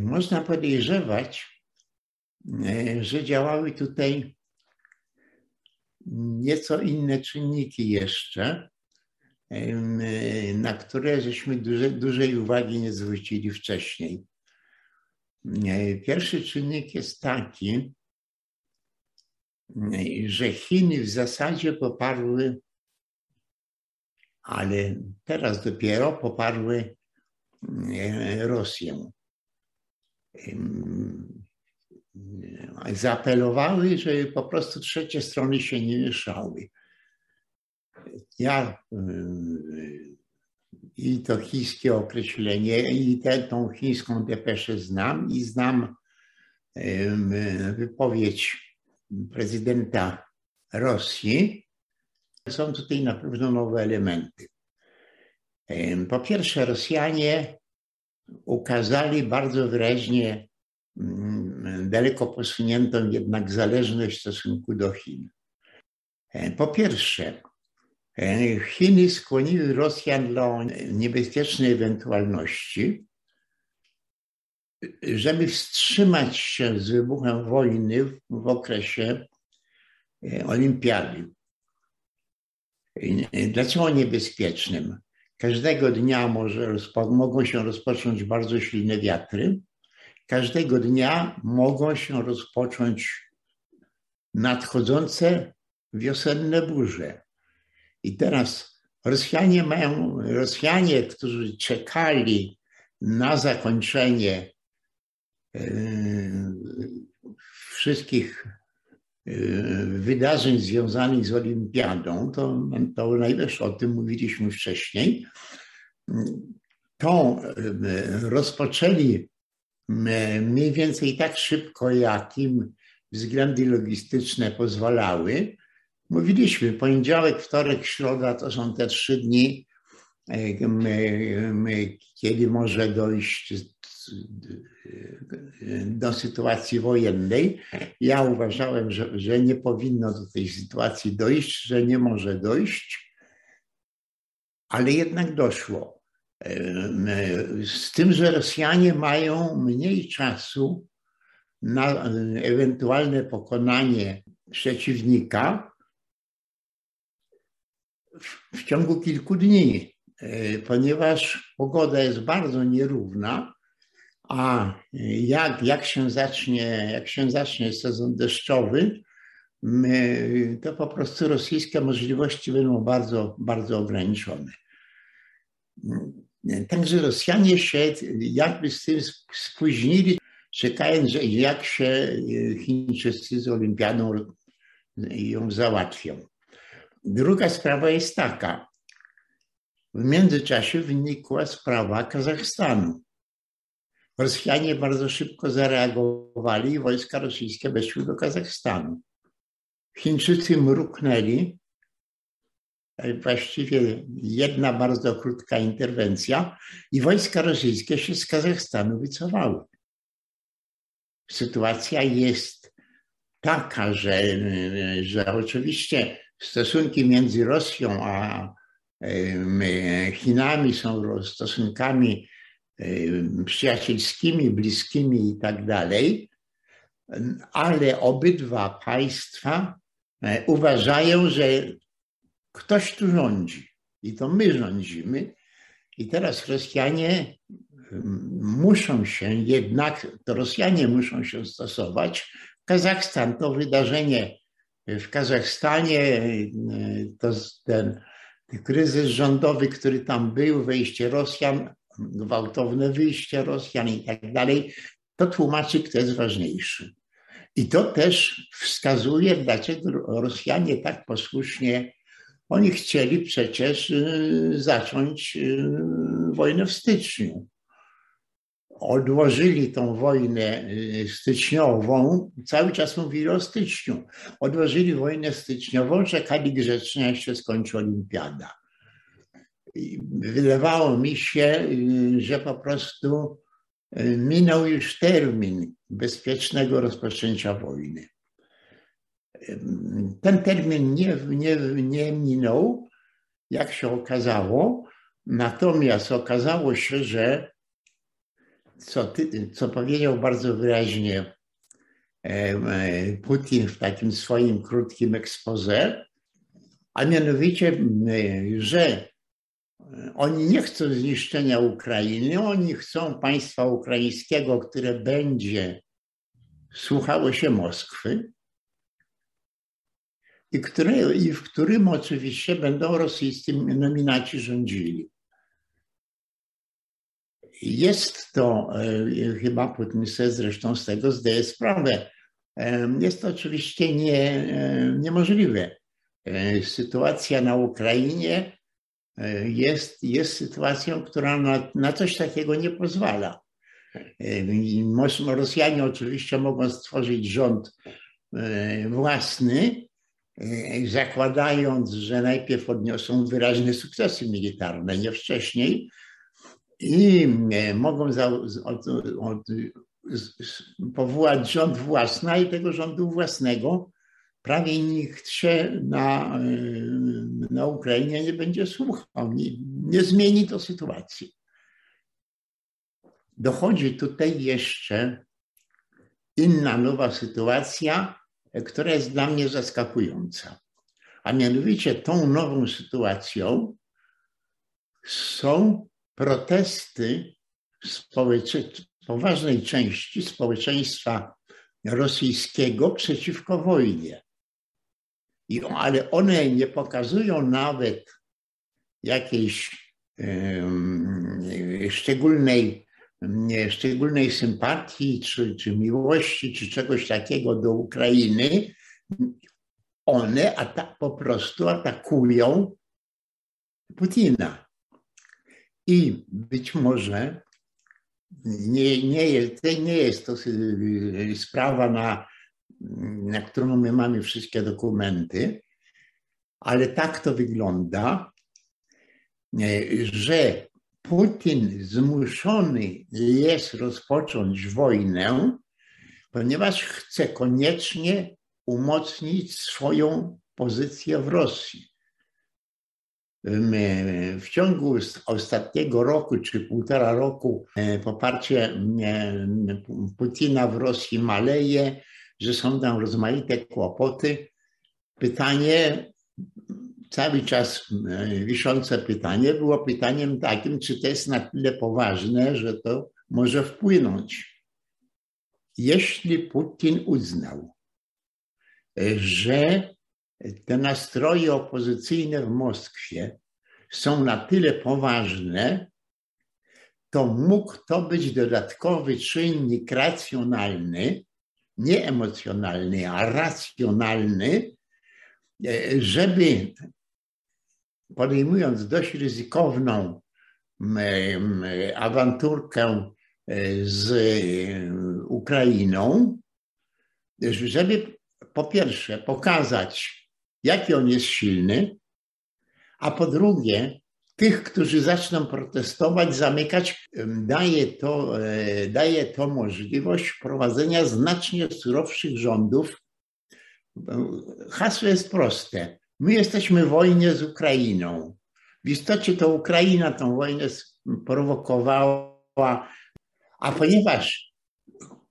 Można podejrzewać, że działały tutaj nieco inne czynniki jeszcze, na które żeśmy duże, dużej uwagi nie zwrócili wcześniej. Pierwszy czynnik jest taki, że Chiny w zasadzie poparły, ale teraz dopiero poparły Rosję. Zaapelowały, żeby po prostu trzecie strony się nie mieszały. Ja i to chińskie określenie, i tę, tą chińską depeszę znam i znam wypowiedź prezydenta Rosji. Są tutaj na pewno nowe elementy. Po pierwsze, Rosjanie ukazali bardzo wyraźnie daleko posuniętą jednak zależność w stosunku do Chin. Po pierwsze, Chiny skłoniły Rosjan do niebezpiecznej ewentualności, żeby wstrzymać się z wybuchem wojny w okresie olimpiady. Dlaczego niebezpiecznym? Każdego dnia może mogą się rozpocząć bardzo silne wiatry. Każdego dnia mogą się rozpocząć nadchodzące wiosenne burze. I teraz Rosjanie mają, Rosjanie, którzy czekali na zakończenie wszystkich wydarzeń związanych z Olimpiadą, to, to najwyższe o tym mówiliśmy wcześniej, to rozpoczęli mniej więcej tak szybko, jak im względy logistyczne pozwalały. Mówiliśmy, poniedziałek, wtorek, środa to są te trzy dni, kiedy może dojść do sytuacji wojennej. Ja uważałem, że, że nie powinno do tej sytuacji dojść, że nie może dojść, ale jednak doszło. Z tym, że Rosjanie mają mniej czasu na ewentualne pokonanie przeciwnika w, w ciągu kilku dni, ponieważ pogoda jest bardzo nierówna a jak, jak, się zacznie, jak się zacznie sezon deszczowy, to po prostu rosyjskie możliwości będą bardzo, bardzo ograniczone. Także Rosjanie się jakby z tym spóźnili, czekając, jak się Chińczycy z olimpiadą ją załatwią. Druga sprawa jest taka. W międzyczasie wynikła sprawa Kazachstanu. Rosjanie bardzo szybko zareagowali i wojska rosyjskie weszły do Kazachstanu. Chińczycy mruknęli, właściwie jedna bardzo krótka interwencja i wojska rosyjskie się z Kazachstanu wycofały. Sytuacja jest taka, że, że oczywiście stosunki między Rosją a Chinami są stosunkami przyjacielskimi, bliskimi i tak dalej, ale obydwa państwa e, uważają, że ktoś tu rządzi i to my rządzimy. I teraz Rosjanie muszą się jednak, to Rosjanie muszą się stosować. Kazachstan to wydarzenie w Kazachstanie, e, to ten kryzys rządowy, który tam był, wejście Rosjan gwałtowne wyjście Rosjan i tak dalej, to tłumaczy, kto jest ważniejszy. I to też wskazuje, dlaczego Rosjanie tak posłusznie, oni chcieli przecież y, zacząć y, wojnę w styczniu. Odłożyli tą wojnę y, styczniową, cały czas mówili o styczniu. Odłożyli wojnę styczniową, czekali grzecznie, aż się skończy olimpiada wydawało mi się, y, że po prostu y, minął już termin bezpiecznego rozpoczęcia wojny. Ten termin nie, nie, nie minął, jak się okazało, natomiast okazało się, że co, ty, co powiedział bardzo wyraźnie e, Putin w takim swoim krótkim expose, a mianowicie, że oni nie chcą zniszczenia Ukrainy, oni chcą państwa ukraińskiego, które będzie słuchało się Moskwy i, które, i w którym oczywiście będą rosyjscy nominaci rządzili. Jest to, e, chyba Putin sobie zresztą z tego zdaje sprawę, e, jest to oczywiście nie, e, niemożliwe. Sytuacja na Ukrainie jest, jest sytuacją, która na, na coś takiego nie pozwala. Rosjanie oczywiście mogą stworzyć rząd własny, zakładając, że najpierw odniosą wyraźne sukcesy militarne, nie wcześniej, i e, mogą za, od, od, powołać rząd własny, i tego rządu własnego prawie nikt się na, e, na Ukrainie nie będzie słuchał. Nie, nie zmieni to sytuacji. Dochodzi tutaj jeszcze inna nowa sytuacja, która jest dla mnie zaskakująca. A mianowicie tą nową sytuacją są protesty poważnej części społeczeństwa rosyjskiego przeciwko wojnie. I, ale one nie pokazują nawet jakiejś um, szczególnej, szczególnej sympatii, czy, czy miłości, czy czegoś takiego do Ukrainy. One po prostu atakują Putina. I być może nie, nie, jest, nie jest to sprawa, na, na którą my mamy wszystkie dokumenty, ale tak to wygląda, że Putin zmuszony jest rozpocząć wojnę, ponieważ chce koniecznie umocnić swoją pozycję w Rosji. W ciągu ostatniego roku czy półtora roku e, poparcie Putina w Rosji maleje, że są tam rozmaite kłopoty. Pytanie, cały czas e, wiszące pytanie było pytaniem takim, czy to jest na tyle poważne, że to może wpłynąć. Jeśli Putin uznał, e, że te nastroje opozycyjne w Moskwie są na tyle poważne, to mógł to być dodatkowy czynnik racjonalny, nie emocjonalny, a racjonalny, żeby podejmując dość ryzykowną awanturkę z Ukrainą, żeby po pierwsze pokazać jaki on jest silny, a po drugie, tych, którzy zaczną protestować, zamykać, daje to, e, daje to możliwość wprowadzenia znacznie surowszych rządów. Hasło jest proste. My jesteśmy w wojnie z Ukrainą. W istocie to Ukraina tą wojnę sprowokowała, a ponieważ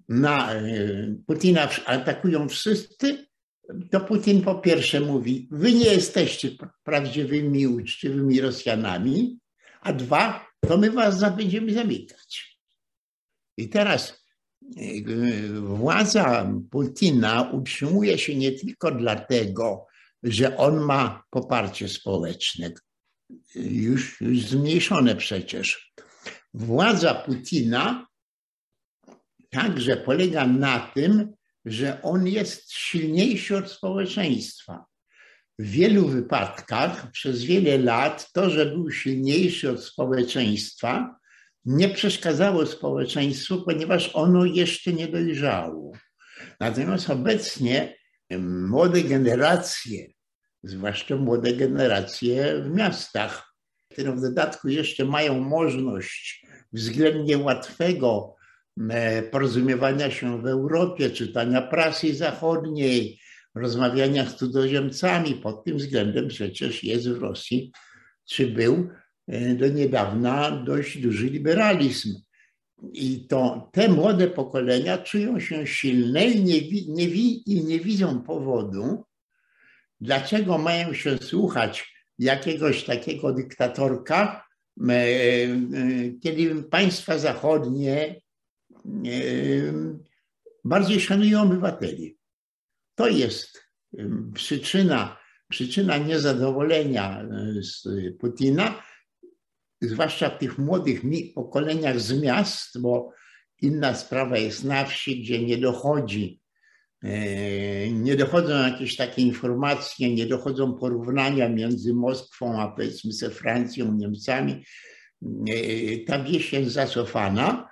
na e, Putina atakują wszyscy, to Putin po pierwsze mówi, wy nie jesteście prawdziwymi, uczciwymi Rosjanami, a dwa, to my was będziemy zamykać. I teraz e, władza Putina utrzymuje się nie tylko dlatego, że on ma poparcie społeczne, już, już zmniejszone przecież. Władza Putina także polega na tym, że on jest silniejszy od społeczeństwa. W wielu wypadkach przez wiele lat to, że był silniejszy od społeczeństwa, nie przeszkadzało społeczeństwu, ponieważ ono jeszcze nie dojrzało. Natomiast obecnie młode generacje, zwłaszcza młode generacje w miastach, które w dodatku jeszcze mają możliwość względnie łatwego porozumiewania się w Europie, czytania prasy zachodniej, rozmawiania z cudzoziemcami. Pod tym względem przecież jest w Rosji, czy był e, do niedawna dość duży liberalizm. I to te młode pokolenia czują się silne i nie, nie, i nie widzą powodu, dlaczego mają się słuchać jakiegoś takiego dyktatorka, e, e, kiedy państwa zachodnie e, bardziej szanują obywateli. To jest przyczyna, przyczyna niezadowolenia z Putina, zwłaszcza w tych młodych pokoleniach z miast, bo inna sprawa jest na wsi, gdzie nie dochodzi, e, nie dochodzą jakieś takie informacje, nie dochodzą porównania między Moskwą a powiedzmy ze Francją, Niemcami. E, ta wieś jest zacofana,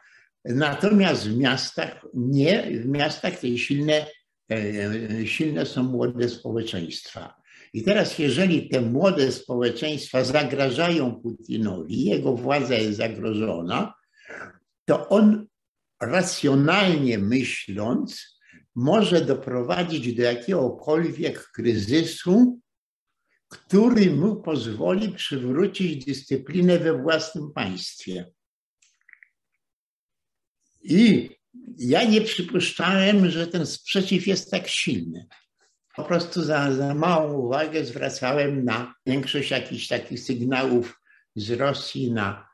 natomiast w miastach nie, w miastach te silne, e, silne są młode społeczeństwa. I teraz, jeżeli te młode społeczeństwa zagrażają Putinowi, jego władza jest zagrożona, to on racjonalnie myśląc, może doprowadzić do jakiegokolwiek kryzysu, który mu pozwoli przywrócić dyscyplinę we własnym państwie. I ja nie przypuszczałem, że ten sprzeciw jest tak silny po prostu za, za małą uwagę zwracałem na większość jakichś takich sygnałów z Rosji na,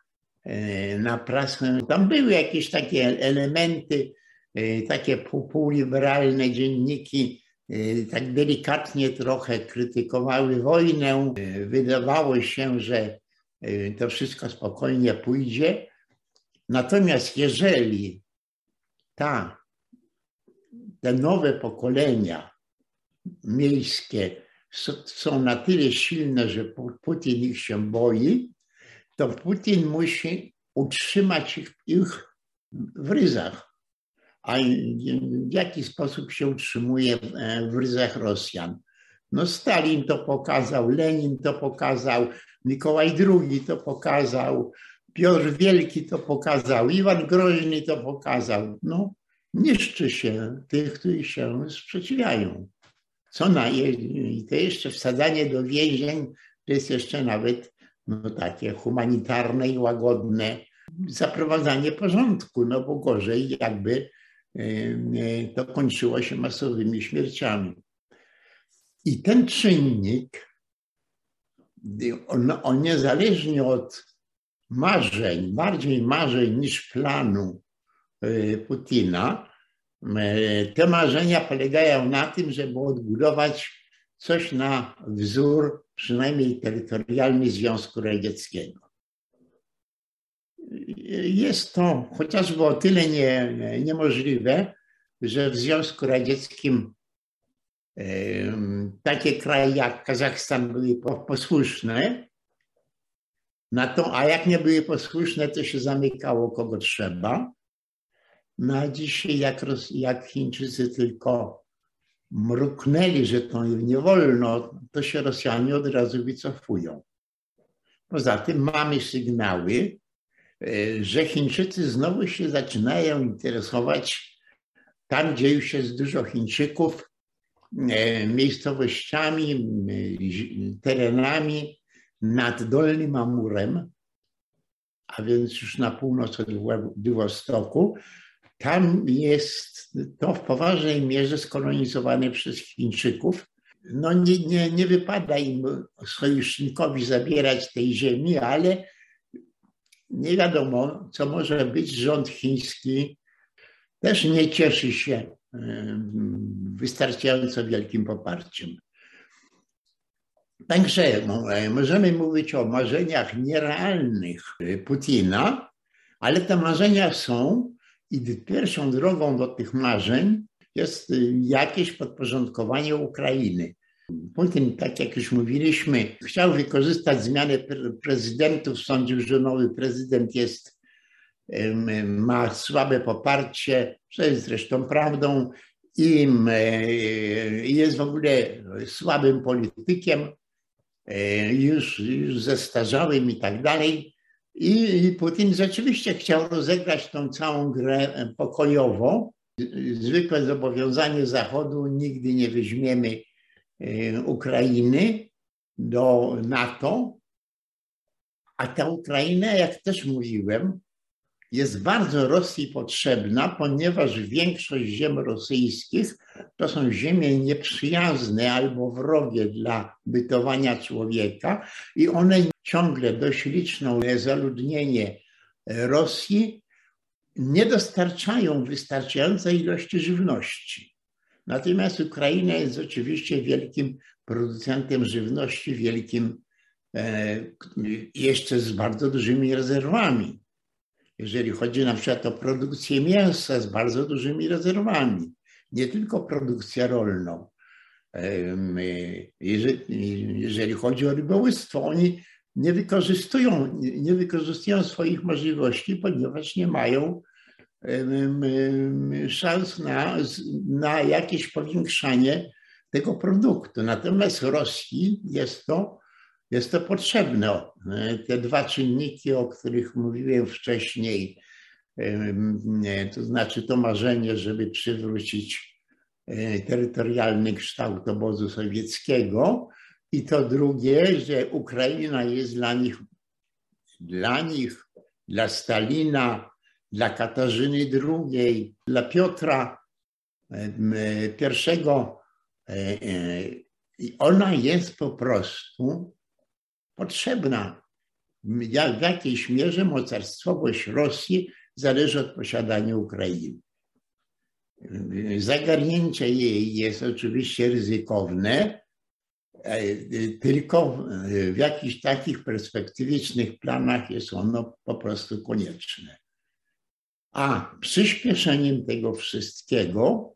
e, na prasę. Tam były jakieś takie elementy, e, takie półliberalne dzienniki, e, tak delikatnie trochę krytykowały wojnę. Wydawało się, że to wszystko spokojnie pójdzie. Natomiast jeżeli ta, te nowe pokolenia miejskie są na tyle silne, że Putin ich się boi, to Putin musi utrzymać ich, ich w ryzach. A w jaki sposób się utrzymuje w ryzach Rosjan? No Stalin to pokazał, Lenin to pokazał, Mikołaj II to pokazał, Piotr Wielki to pokazał, Iwan Groźny to pokazał. No, niszczy się tych, którzy się sprzeciwiają co na i to jeszcze wsadzanie do więzień to jest jeszcze nawet no, takie humanitarne i łagodne zaprowadzanie porządku, no bo gorzej jakby to kończyło się masowymi śmierciami. I ten czynnik, on, on niezależnie od marzeń, bardziej marzeń niż planu y, Putina, E, te marzenia polegają na tym, żeby odbudować coś na wzór przynajmniej terytorialny Związku Radzieckiego. Jest to chociażby o tyle nie, niemożliwe, że w Związku Radzieckim e, takie kraje jak Kazachstan były posłuszne, na to, a jak nie były posłuszne, to się zamykało kogo trzeba. No dzisiaj jak, jak Chińczycy tylko mruknęli, że to nie wolno, to się Rosjanie od razu wycofują. Poza tym mamy sygnały, e, że Chińczycy znowu się zaczynają interesować tam, gdzie już jest dużo Chińczyków, e, miejscowościami, terenami nad Dolnym Amurem, a więc już na północ od Władywostoku, tam jest to w poważnej mierze skolonizowane przez Chińczyków. No nie, nie, nie wypada im sojusznikowi zabierać tej ziemi, ale nie wiadomo, co może być. Rząd chiński też nie cieszy się wystarczająco wielkim poparciem. Także możemy mówić o marzeniach nierealnych Putina, ale te marzenia są i pierwszą drogą do tych marzeń jest jakieś podporządkowanie Ukrainy. Putin, tak jak już mówiliśmy, chciał wykorzystać zmianę prezydentów, sądził, że nowy prezydent jest, ma słabe poparcie, co jest zresztą prawdą, i jest w ogóle słabym politykiem, e, już, już zestarzałym i tak dalej. I Putin rzeczywiście chciał rozegrać tą całą grę pokojowo. Zwykłe zobowiązanie Zachodu nigdy nie weźmiemy e, Ukrainy do NATO, a ta Ukraina, jak też mówiłem, jest bardzo Rosji potrzebna, ponieważ większość ziem rosyjskich to są ziemie nieprzyjazne albo wrogie dla bytowania człowieka i one ciągle dość liczną zaludnienie Rosji nie dostarczają wystarczającej ilości żywności. Natomiast Ukraina jest oczywiście wielkim producentem żywności, wielkim e, jeszcze z bardzo dużymi rezerwami. Jeżeli chodzi na przykład o produkcję mięsa z bardzo dużymi rezerwami, nie tylko produkcję rolną. Jeżeli, jeżeli chodzi o rybołówstwo, oni nie wykorzystują, nie wykorzystują swoich możliwości, ponieważ nie mają szans na, na jakieś powiększanie tego produktu. Natomiast Rosji jest to, jest to potrzebne. Te dwa czynniki, o których mówiłem wcześniej, to znaczy to marzenie, żeby przywrócić e, terytorialny kształt obozu sowieckiego i to drugie, że Ukraina jest dla nich, dla nich, dla Stalina, dla Katarzyny II, dla Piotra. E, e, I ona jest po prostu potrzebna. W jakiejś mierze mocarstwowość Rosji zależy od posiadania Ukrainy. Zagarnięcie jej jest oczywiście ryzykowne, e, tylko w jakichś takich perspektywicznych planach jest ono po prostu konieczne. A przyspieszeniem tego wszystkiego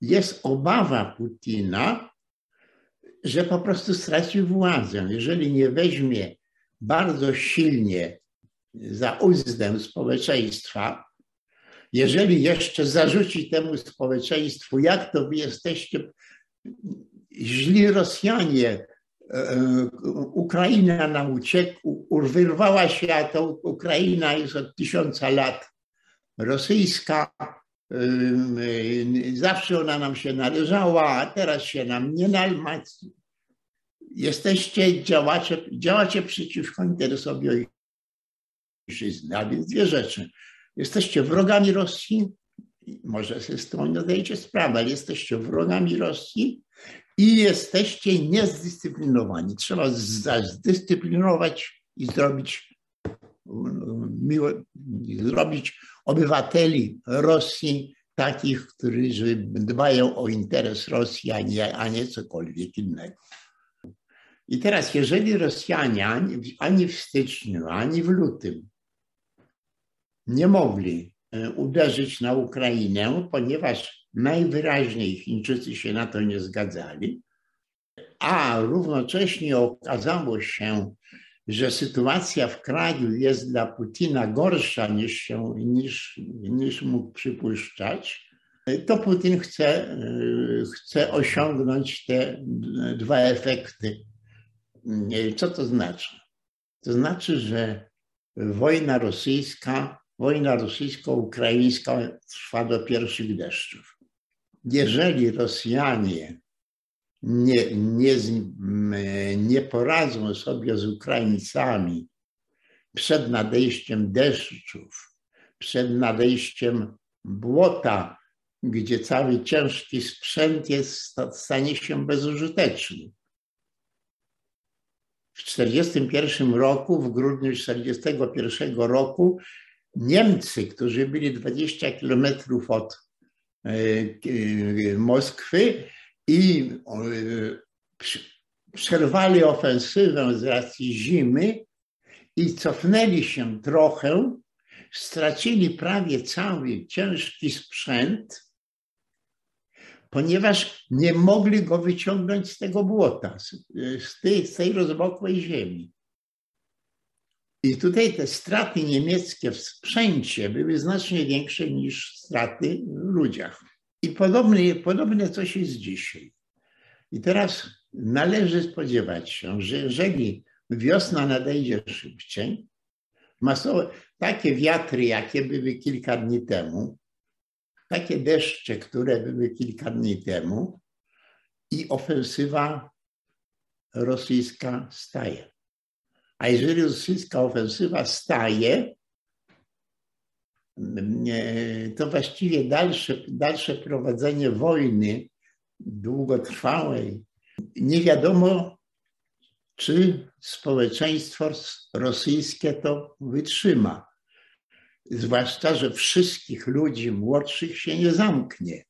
jest obawa Putina, że po prostu straci władzę. Jeżeli nie weźmie bardzo silnie za uzdę społeczeństwa, jeżeli jeszcze zarzuci temu społeczeństwu, jak to wy jesteście źli Rosjanie, e, e, Ukraina nam uciekł, wyrwała się, a to Ukraina jest od tysiąca lat rosyjska. Zawsze ona nam się należała, a teraz się nam nie. Jesteście działacze, działacie przeciwko interesowi ojczyzny, a więc dwie rzeczy. Jesteście wrogami Rosji, może sobie z tym nie zdajecie sprawę, ale jesteście wrogami Rosji i jesteście niezdyscyplinowani. Trzeba zdyscyplinować i zrobić miło, zrobić obywateli Rosji takich, którzy dbają o interes Rosji, a nie, a nie cokolwiek innego. I teraz, jeżeli Rosjanie ani, ani w styczniu, ani w lutym nie mogli e, uderzyć na Ukrainę, ponieważ najwyraźniej Chińczycy się na to nie zgadzali, a równocześnie okazało się, że sytuacja w kraju jest dla Putina gorsza niż, się, niż, niż mógł przypuszczać, to Putin chce, chce osiągnąć te dwa efekty. Co to znaczy? To znaczy, że wojna rosyjska, wojna rosyjsko-ukraińska trwa do pierwszych deszczów. Jeżeli Rosjanie nie, nie, nie poradzą sobie z Ukraińcami przed nadejściem deszczów, przed nadejściem błota, gdzie cały ciężki sprzęt jest, stanie się bezużyteczny. W 1941 roku, w grudniu 1941 roku, Niemcy, którzy byli 20 kilometrów od e, e, Moskwy, i przerwali ofensywę z racji zimy i cofnęli się trochę, stracili prawie cały ciężki sprzęt, ponieważ nie mogli go wyciągnąć z tego błota, z tej, z tej rozmokłej ziemi. I tutaj te straty niemieckie w sprzęcie były znacznie większe niż straty w ludziach. I podobne, podobne coś jest dzisiaj. I teraz należy spodziewać się, że jeżeli wiosna nadejdzie szybciej, masowe, takie wiatry, jakie były kilka dni temu, takie deszcze, które były kilka dni temu, i ofensywa rosyjska staje. A jeżeli rosyjska ofensywa staje, to właściwie dalsze, dalsze prowadzenie wojny długotrwałej. Nie wiadomo, czy społeczeństwo rosyjskie to wytrzyma. Zwłaszcza, że wszystkich ludzi młodszych się nie zamknie.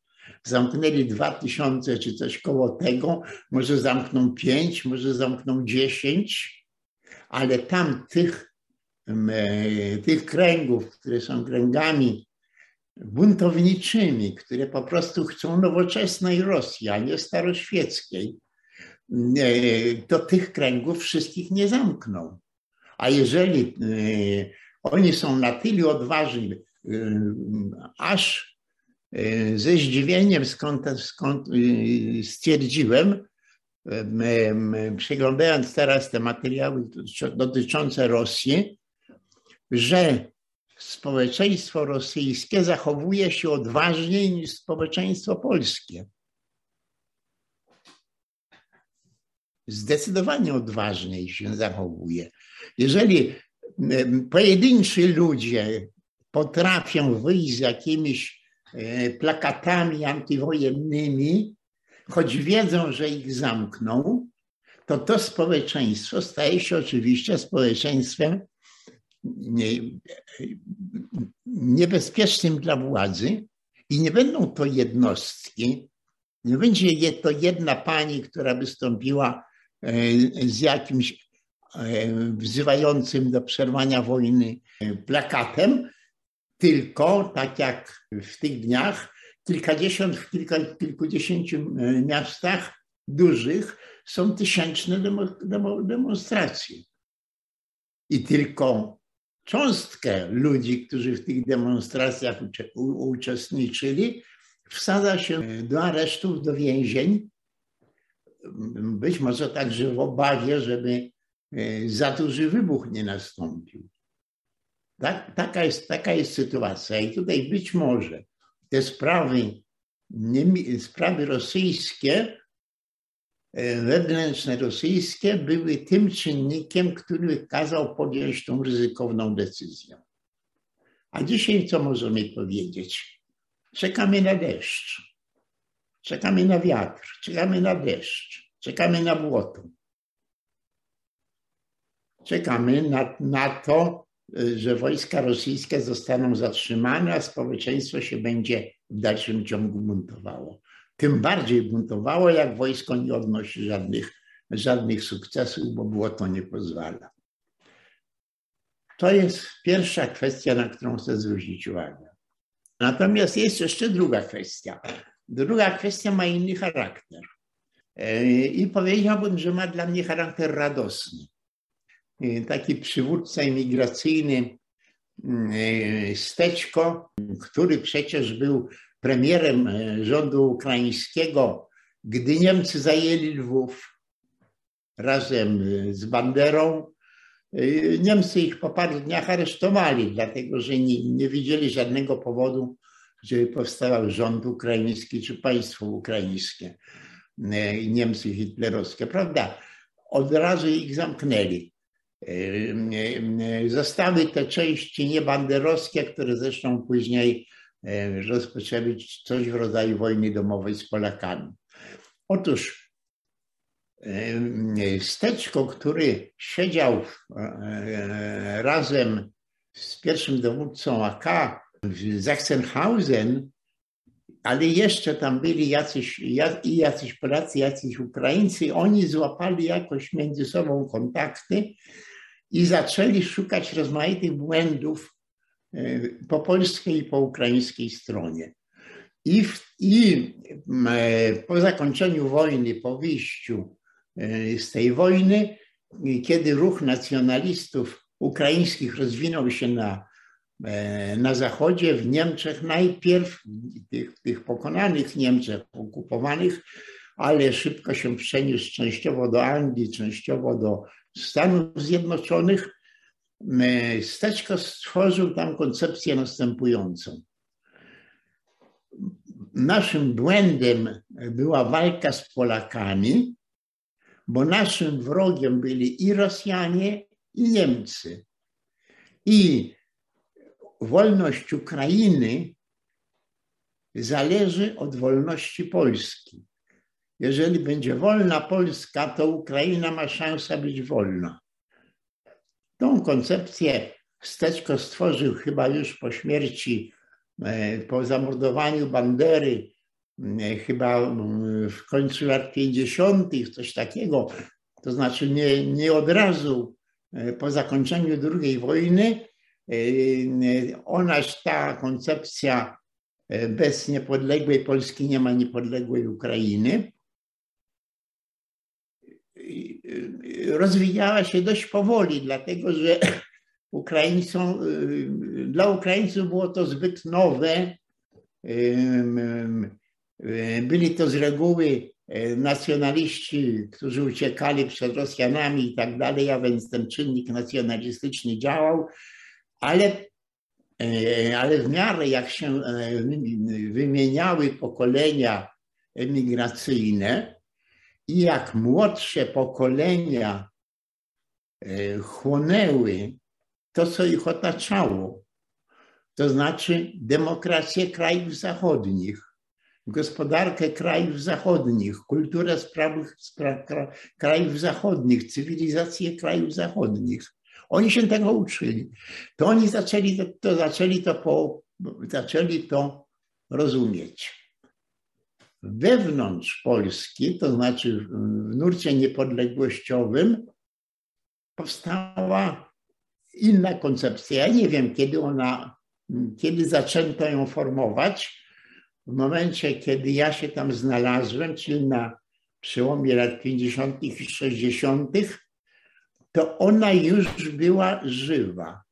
Zamknęli dwa tysiące czy coś koło tego, może zamkną pięć, może zamkną dziesięć, ale tam tych, e, tych kręgów, które są kręgami buntowniczymi, które po prostu chcą nowoczesnej Rosji, a nie staroświeckiej, e, to tych kręgów wszystkich nie zamkną. A jeżeli e, oni są na tyle odważni, aż ze zdziwieniem skąd, skąd stwierdziłem, przeglądając teraz te materiały dotyczące Rosji, że społeczeństwo rosyjskie zachowuje się odważniej niż społeczeństwo polskie. Zdecydowanie odważniej się zachowuje. Jeżeli pojedynczy ludzie potrafią wyjść z jakimiś e, plakatami antywojennymi, choć wiedzą, że ich zamkną, to to społeczeństwo staje się oczywiście społeczeństwem niebezpiecznym dla władzy i nie będą to jednostki, nie będzie to jedna pani, która wystąpiła e, z jakimś wzywającym do przerwania wojny e, plakatem, tylko tak jak w tych dniach, kilkadziesiąt, w kilka, kilkudziesięciu miastach dużych są tysięczne demo, demo, demonstracje. I tylko cząstkę ludzi, którzy w tych demonstracjach uczestniczyli, wsadza się do aresztów, do więzień, być może także w obawie, żeby e, za duży wybuch nie nastąpił. Tak, taka, jest, taka jest sytuacja. I tutaj być może te sprawy, sprawy rosyjskie E, wewnętrzne rosyjskie były tym czynnikiem, który kazał podjąć tą ryzykowną decyzję. A dzisiaj co możemy powiedzieć? Czekamy na deszcz, czekamy na wiatr, czekamy na deszcz, czekamy na błoto. Czekamy na, na to, e, że wojska rosyjskie zostaną zatrzymane, a społeczeństwo się będzie w dalszym ciągu buntowało tym bardziej buntowało, jak wojsko nie odnosi żadnych, żadnych sukcesów, bo było to nie pozwala. To jest pierwsza kwestia, na którą chcę zwrócić uwagę. Natomiast jest jeszcze druga kwestia. Druga kwestia ma inny charakter. I powiedziałbym, że ma dla mnie charakter radosny. Taki przywódca imigracyjny, Steczko, który przecież był premierem e, rządu ukraińskiego, gdy Niemcy zajęli Lwów razem z Banderą, Niemcy ich po paru dniach aresztowali, dlatego że nie, nie widzieli żadnego powodu, żeby powstawał rząd ukraiński czy państwo ukraińskie, Niemcy hitlerowskie, prawda? Od razu ich zamknęli. Zostały te części niebanderowskie, które zresztą później E, rozpoczęli coś w rodzaju wojny domowej z Polakami. Otóż e, Steczko, który siedział razem z pierwszym dowódcą AK w Sachsenhausen, ale jeszcze tam byli jacyś, i jacyś Polacy, jacyś Ukraińcy, oni złapali jakoś między sobą kontakty i zaczęli szukać rozmaitych błędów E, po polskiej i po ukraińskiej stronie. I, w, I e, po zakończeniu wojny, po wyjściu e, z tej wojny, kiedy ruch nacjonalistów ukraińskich rozwinął się na, na zachodzie, w Niemczech najpierw, tych, tych pokonanych Niemczech, okupowanych, ale szybko się przeniósł częściowo do Anglii, częściowo do Stanów Zjednoczonych, Steczko stworzył tam koncepcję następującą. Naszym błędem była walka z Polakami, bo naszym wrogiem byli i Rosjanie, i Niemcy. I wolność Ukrainy zależy od wolności Polski. Jeżeli będzie wolna Polska, to Ukraina ma szansę być wolna. Tą koncepcję Steczko stworzył chyba już po śmierci, e, po zamordowaniu Bandery, e, chyba w końcu lat 50., coś takiego. To znaczy nie, nie od razu e, po zakończeniu II wojny. Ona, ta koncepcja bez niepodległej Polski nie ma niepodległej Ukrainy rozwijała się dość powoli, dlatego że Ukraińcom, y, dla Ukraińców było to zbyt nowe. Byli to z reguły e, nacjonaliści, którzy uciekali przed Rosjanami i tak dalej, a więc ten czynnik nacjonalistyczny działał, ale, ale w miarę jak się wymieniały pokolenia emigracyjne i jak młodsze pokolenia chłonęły to, co ich otaczało, to znaczy demokrację krajów zachodnich, gospodarkę krajów zachodnich, kulturę spraw, spraw krajów zachodnich, cywilizację krajów zachodnich. Oni się tego uczyli. To oni zaczęli to, to, zaczęli to, po, zaczęli to rozumieć. Wewnątrz Polski, to znaczy w nurcie niepodległościowym, powstała inna koncepcja. Ja nie wiem, kiedy ona, kiedy zaczęto ją formować. W momencie, kiedy ja się tam znalazłem, czyli na przełomie lat 50. i 60., to ona już była żywa.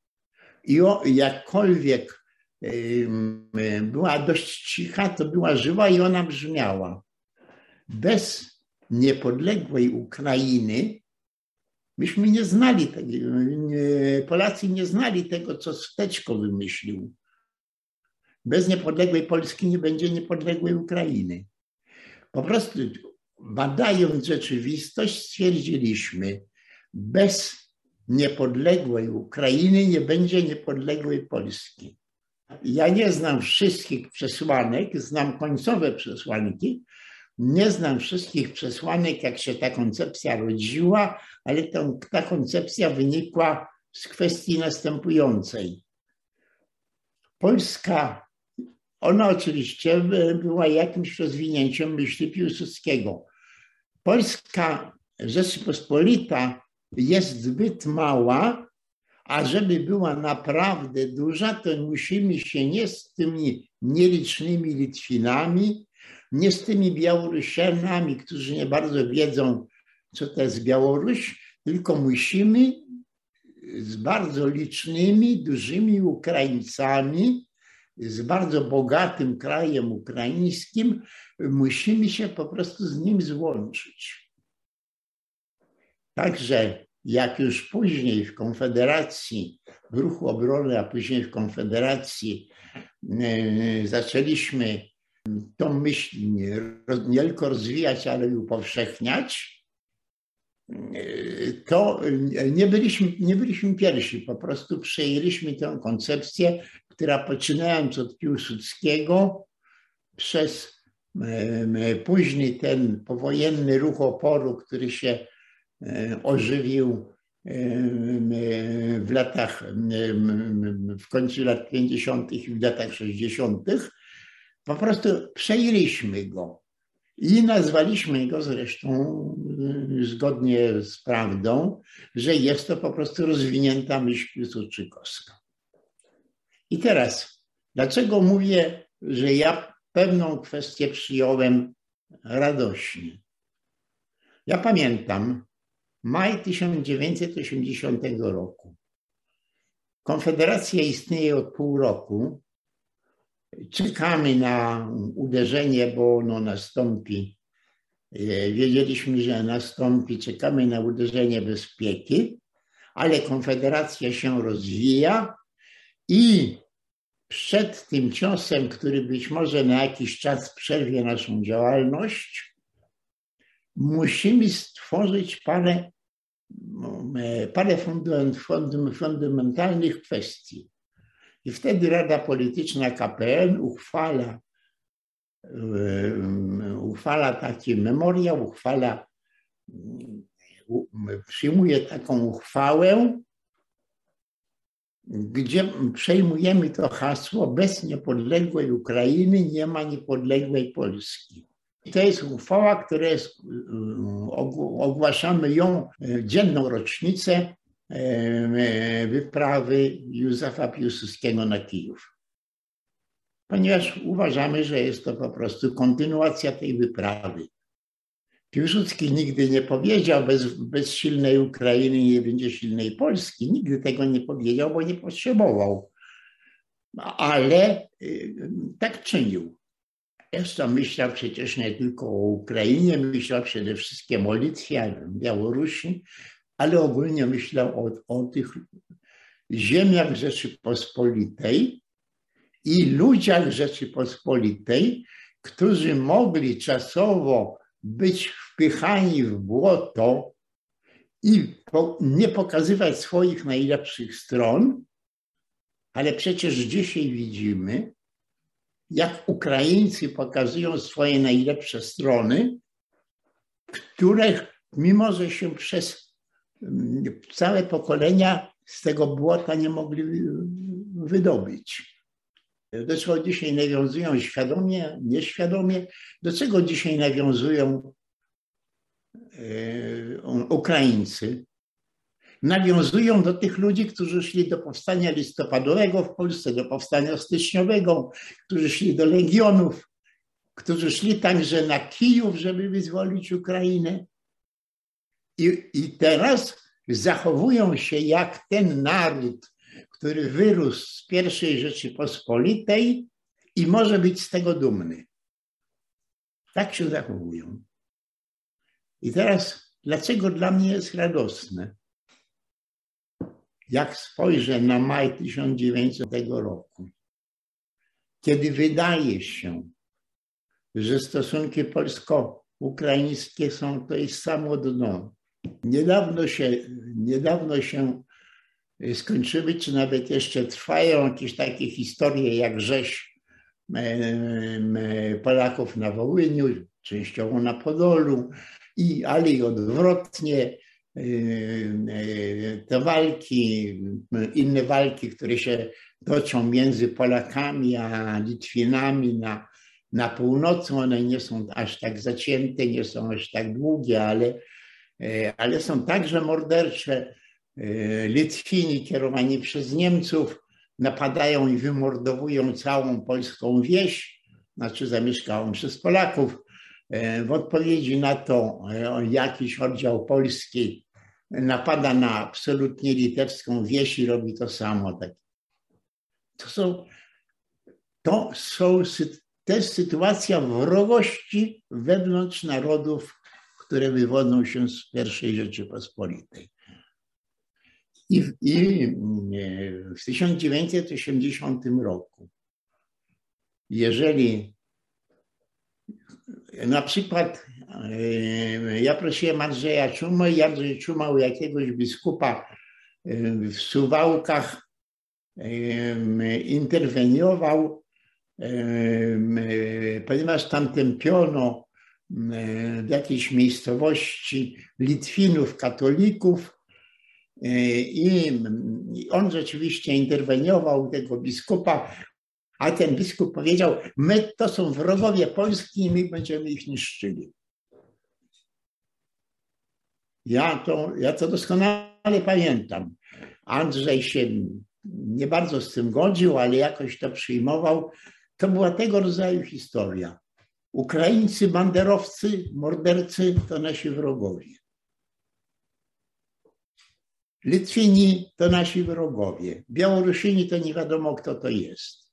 I o, jakkolwiek była dość cicha, to była żywa i ona brzmiała. Bez niepodległej Ukrainy Myśmy nie znali Polacy nie znali tego, co Steczko wymyślił. Bez niepodległej Polski nie będzie niepodległej Ukrainy. Po prostu badając rzeczywistość stwierdziliśmy, bez niepodległej Ukrainy nie będzie niepodległej Polski. Ja nie znam wszystkich przesłanek, znam końcowe przesłanki, nie znam wszystkich przesłanek, jak się ta koncepcja rodziła, ale ta, koncepcja wynikła z kwestii następującej. Polska, ona oczywiście była jakimś rozwinięciem myśli Piłsudskiego. Polska Rzeczypospolita jest zbyt mała, a żeby była naprawdę duża, to musimy się nie z tymi nielicznymi Litwinami, nie z tymi Białorusianami, którzy nie bardzo wiedzą, co to jest Białoruś, tylko musimy z bardzo licznymi, dużymi Ukraińcami, z bardzo bogatym krajem ukraińskim, musimy się po prostu z nim złączyć. Także jak już później w Konfederacji, w ruchu obrony, a później w Konfederacji e, zaczęliśmy tą myśl nie, tylko rozwijać, ale i upowszechniać, to nie byliśmy, nie byliśmy pierwsi. Po prostu przejęliśmy tę koncepcję, która poczynając od Piłsudskiego przez później ten powojenny ruch oporu, który się ożywił w latach, w końcu lat 50. i w latach 60., po prostu przejęliśmy go i nazwaliśmy go zresztą y, zgodnie z prawdą, że jest to po prostu rozwinięta myśl piłsudczykowska. I teraz, dlaczego mówię, że ja pewną kwestię przyjąłem radośnie? Ja pamiętam maj 1980 roku. Konfederacja istnieje od pół roku Czekamy na uderzenie, bo ono nastąpi. E, wiedzieliśmy, że nastąpi, czekamy na uderzenie bezpieki, ale Konfederacja się rozwija i przed tym ciosem, który być może na jakiś czas przerwie naszą działalność, musimy stworzyć parę, parę fundamentalnych kwestii. I wtedy Rada Polityczna KPN uchwala, uchwala taki memoriał, uchwala, przyjmuje taką uchwałę, gdzie przejmujemy to hasło bez niepodległej Ukrainy nie ma niepodległej Polski. I to jest uchwała, która jest, ogłaszamy ją dzienną rocznicę wyprawy Józefa Piłsudskiego na Kijów. Ponieważ uważamy, że jest to po prostu kontynuacja tej wyprawy. Piłsudski nigdy nie powiedział, bez, bez silnej Ukrainy nie będzie silnej Polski. Nigdy tego nie powiedział, bo nie potrzebował. Ale y, tak czynił. Jeszcze myślał przecież nie tylko o Ukrainie, myślał przede wszystkim o Litwie, Białorusi, ale ogólnie myślał o, o tych ziemiach Rzeczypospolitej i ludziach Rzeczypospolitej, którzy mogli czasowo być wpychani w błoto i po, nie pokazywać swoich najlepszych stron, ale przecież dzisiaj widzimy, jak Ukraińcy pokazują swoje najlepsze strony, które mimo, że się przez mm, całe pokolenia z tego błota nie mogli wydobyć. Do czego dzisiaj nawiązują świadomie, nieświadomie, do czego dzisiaj nawiązują e, Ukraińcy. Nawiązują do tych ludzi, którzy szli do powstania listopadowego w Polsce, do powstania styczniowego, którzy szli do legionów, którzy szli także na Kijów, żeby wyzwolić Ukrainę. I, I teraz zachowują się jak ten naród, który wyrósł z pierwszej Rzeczypospolitej i może być z tego dumny. Tak się zachowują. I teraz, dlaczego dla mnie jest radosne? Jak spojrzę na maj 1900 roku, kiedy wydaje się, że stosunki polsko-ukraińskie są to jest samo dno. Niedawno się, niedawno się skończyły, czy nawet jeszcze trwają jakieś takie historie jak rzeź Polaków na Wołyniu, częściowo na Podolu, i, ale i odwrotnie. Te walki, inne walki, które się toczą między Polakami a Litwinami na, na północy, one nie są aż tak zacięte, nie są aż tak długie, ale, ale są także mordercze E, Litwini kierowani przez Niemców napadają i wymordowują całą polską wieś, znaczy zamieszkałą przez Polaków. E, w odpowiedzi na to e, jakiś oddział polski napada na absolutnie litewską wieś i robi to samo. Tak. To są, to są to jest sytuacja wrogości wewnątrz narodów, które wywodzą się z pierwszej Rzeczypospolitej. I, I w 1980 roku, jeżeli na przykład e, ja prosiłem Andrzeja Czumę i Andrzej Czuma u jakiegoś biskupa e, w Suwałkach e, interweniował, ponieważ tam tępiono w jakiejś miejscowości Litwinów, katolików, i on rzeczywiście interweniował tego biskupa, a ten biskup powiedział: My to są wrogowie Polski i my będziemy ich niszczyli. Ja to, ja to doskonale pamiętam. Andrzej się nie bardzo z tym godził, ale jakoś to przyjmował. To była tego rodzaju historia. Ukraińcy, banderowcy, mordercy to nasi wrogowie. Litwini to nasi wrogowie. Białorusini to nie wiadomo, kto to jest.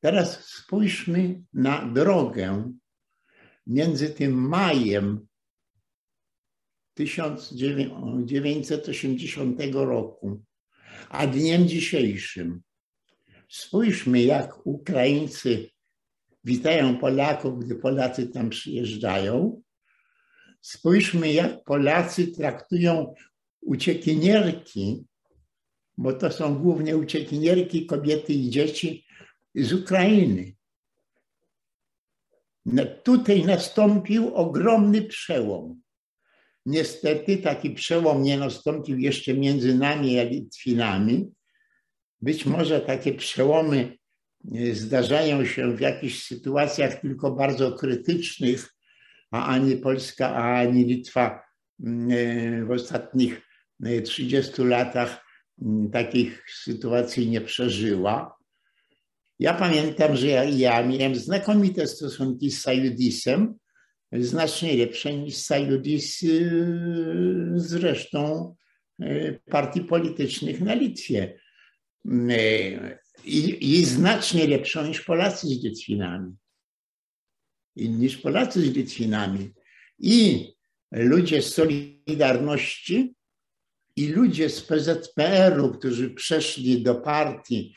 Teraz spójrzmy na drogę między tym majem 1980 roku a dniem dzisiejszym. Spójrzmy, jak Ukraińcy witają Polaków, gdy Polacy tam przyjeżdżają, Spójrzmy, jak Polacy traktują uciekinierki bo to są głównie uciekinierki, kobiety i dzieci z Ukrainy. No, tutaj nastąpił ogromny przełom. Niestety taki przełom nie nastąpił jeszcze między nami a Litwinami. Być może takie przełomy e, zdarzają się w jakichś sytuacjach tylko bardzo krytycznych, a ani Polska, a ani Litwa mm, e, w ostatnich 30 e, latach mm, takich sytuacji nie przeżyła. Ja pamiętam, że ja, ja miałem znakomite stosunki z Sajudisem, znacznie lepsze niż Sajudis y, z resztą y, partii politycznych na Litwie. Y, I, i znacznie lepszą niż Polacy z Litwinami. I niż Polacy z Litwinami. I ludzie z Solidarności, i ludzie z PZPR-u, którzy przeszli do partii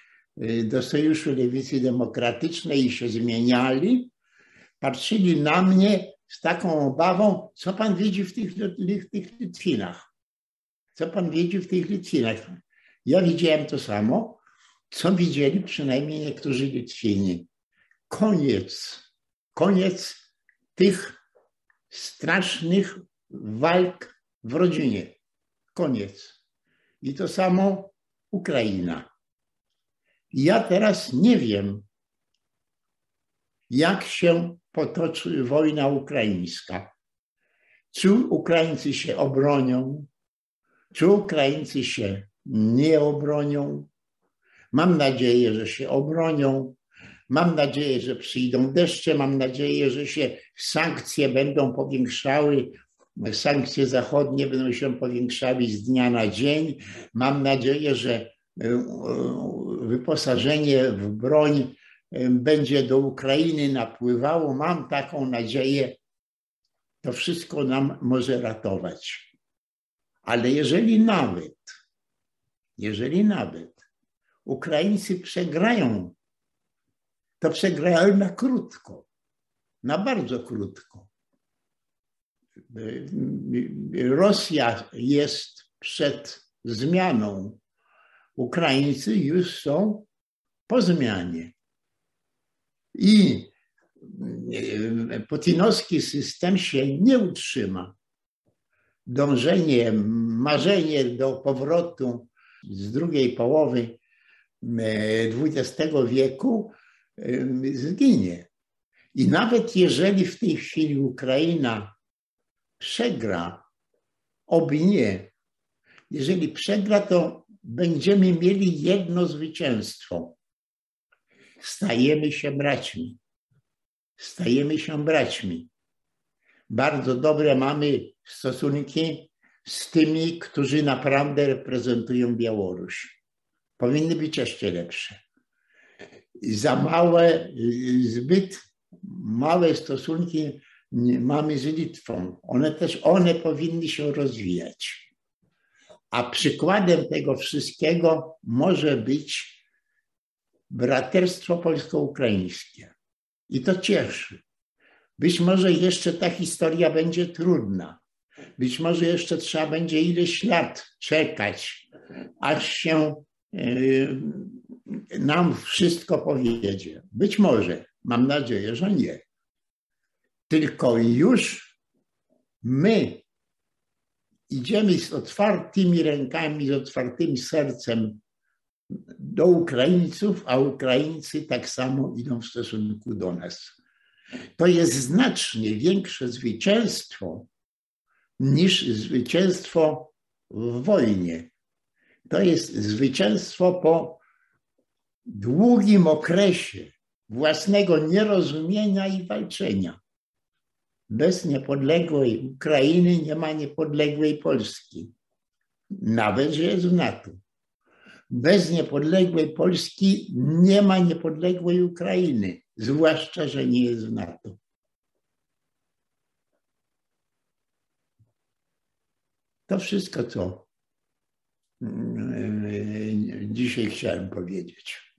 do Sojuszu Lewicy Demokratycznej i się zmieniali, patrzyli na mnie z taką obawą, co pan widzi w tych, w tych Litwinach. Co pan widzi w tych Litwinach? Ja widziałem to samo, co widzieli przynajmniej niektórzy Litwini. Koniec, koniec tych strasznych walk w rodzinie. Koniec. I to samo Ukraina. Ja teraz nie wiem, jak się potoczy wojna ukraińska. Czy Ukraińcy się obronią, czy Ukraińcy się nie obronią. Mam nadzieję, że się obronią. Mam nadzieję, że przyjdą deszcze. Mam nadzieję, że się sankcje będą powiększały. Sankcje zachodnie będą się powiększały z dnia na dzień. Mam nadzieję, że wyposażenie w broń będzie do Ukrainy napływało. Mam taką nadzieję, to wszystko nam może ratować. Ale jeżeli nawet, jeżeli nawet Ukraińcy przegrają, to przegrają na krótko, na bardzo krótko. Rosja jest przed zmianą Ukraińcy już są po zmianie. I e, putinowski system się nie utrzyma. Dążenie, marzenie do powrotu z drugiej połowy XX e, wieku e, zginie. I nawet jeżeli w tej chwili Ukraina przegra, oby nie, jeżeli przegra, to będziemy mieli jedno zwycięstwo. Stajemy się braćmi. Stajemy się braćmi. Bardzo dobre mamy stosunki z tymi, którzy naprawdę reprezentują Białoruś. Powinny być jeszcze lepsze. Za małe, zbyt małe stosunki mamy z Litwą. One też, one powinny się rozwijać. A przykładem tego wszystkiego może być braterstwo polsko-ukraińskie. I to cieszy. Być może jeszcze ta historia będzie trudna. Być może jeszcze trzeba będzie ileś lat czekać, aż się yy, nam wszystko powiedzie. Być może, mam nadzieję, że nie. Tylko już my idziemy z otwartymi rękami, z otwartym sercem do Ukraińców, a Ukraińcy tak samo idą w stosunku do nas. To jest znacznie większe zwycięstwo niż zwycięstwo w wojnie. To jest zwycięstwo po długim okresie własnego nierozumienia i walczenia. Bez niepodległej Ukrainy nie ma niepodległej Polski, nawet że jest w NATO. Bez niepodległej Polski nie ma niepodległej Ukrainy, zwłaszcza, że nie jest w NATO. To wszystko, co mm, dzisiaj chciałem powiedzieć.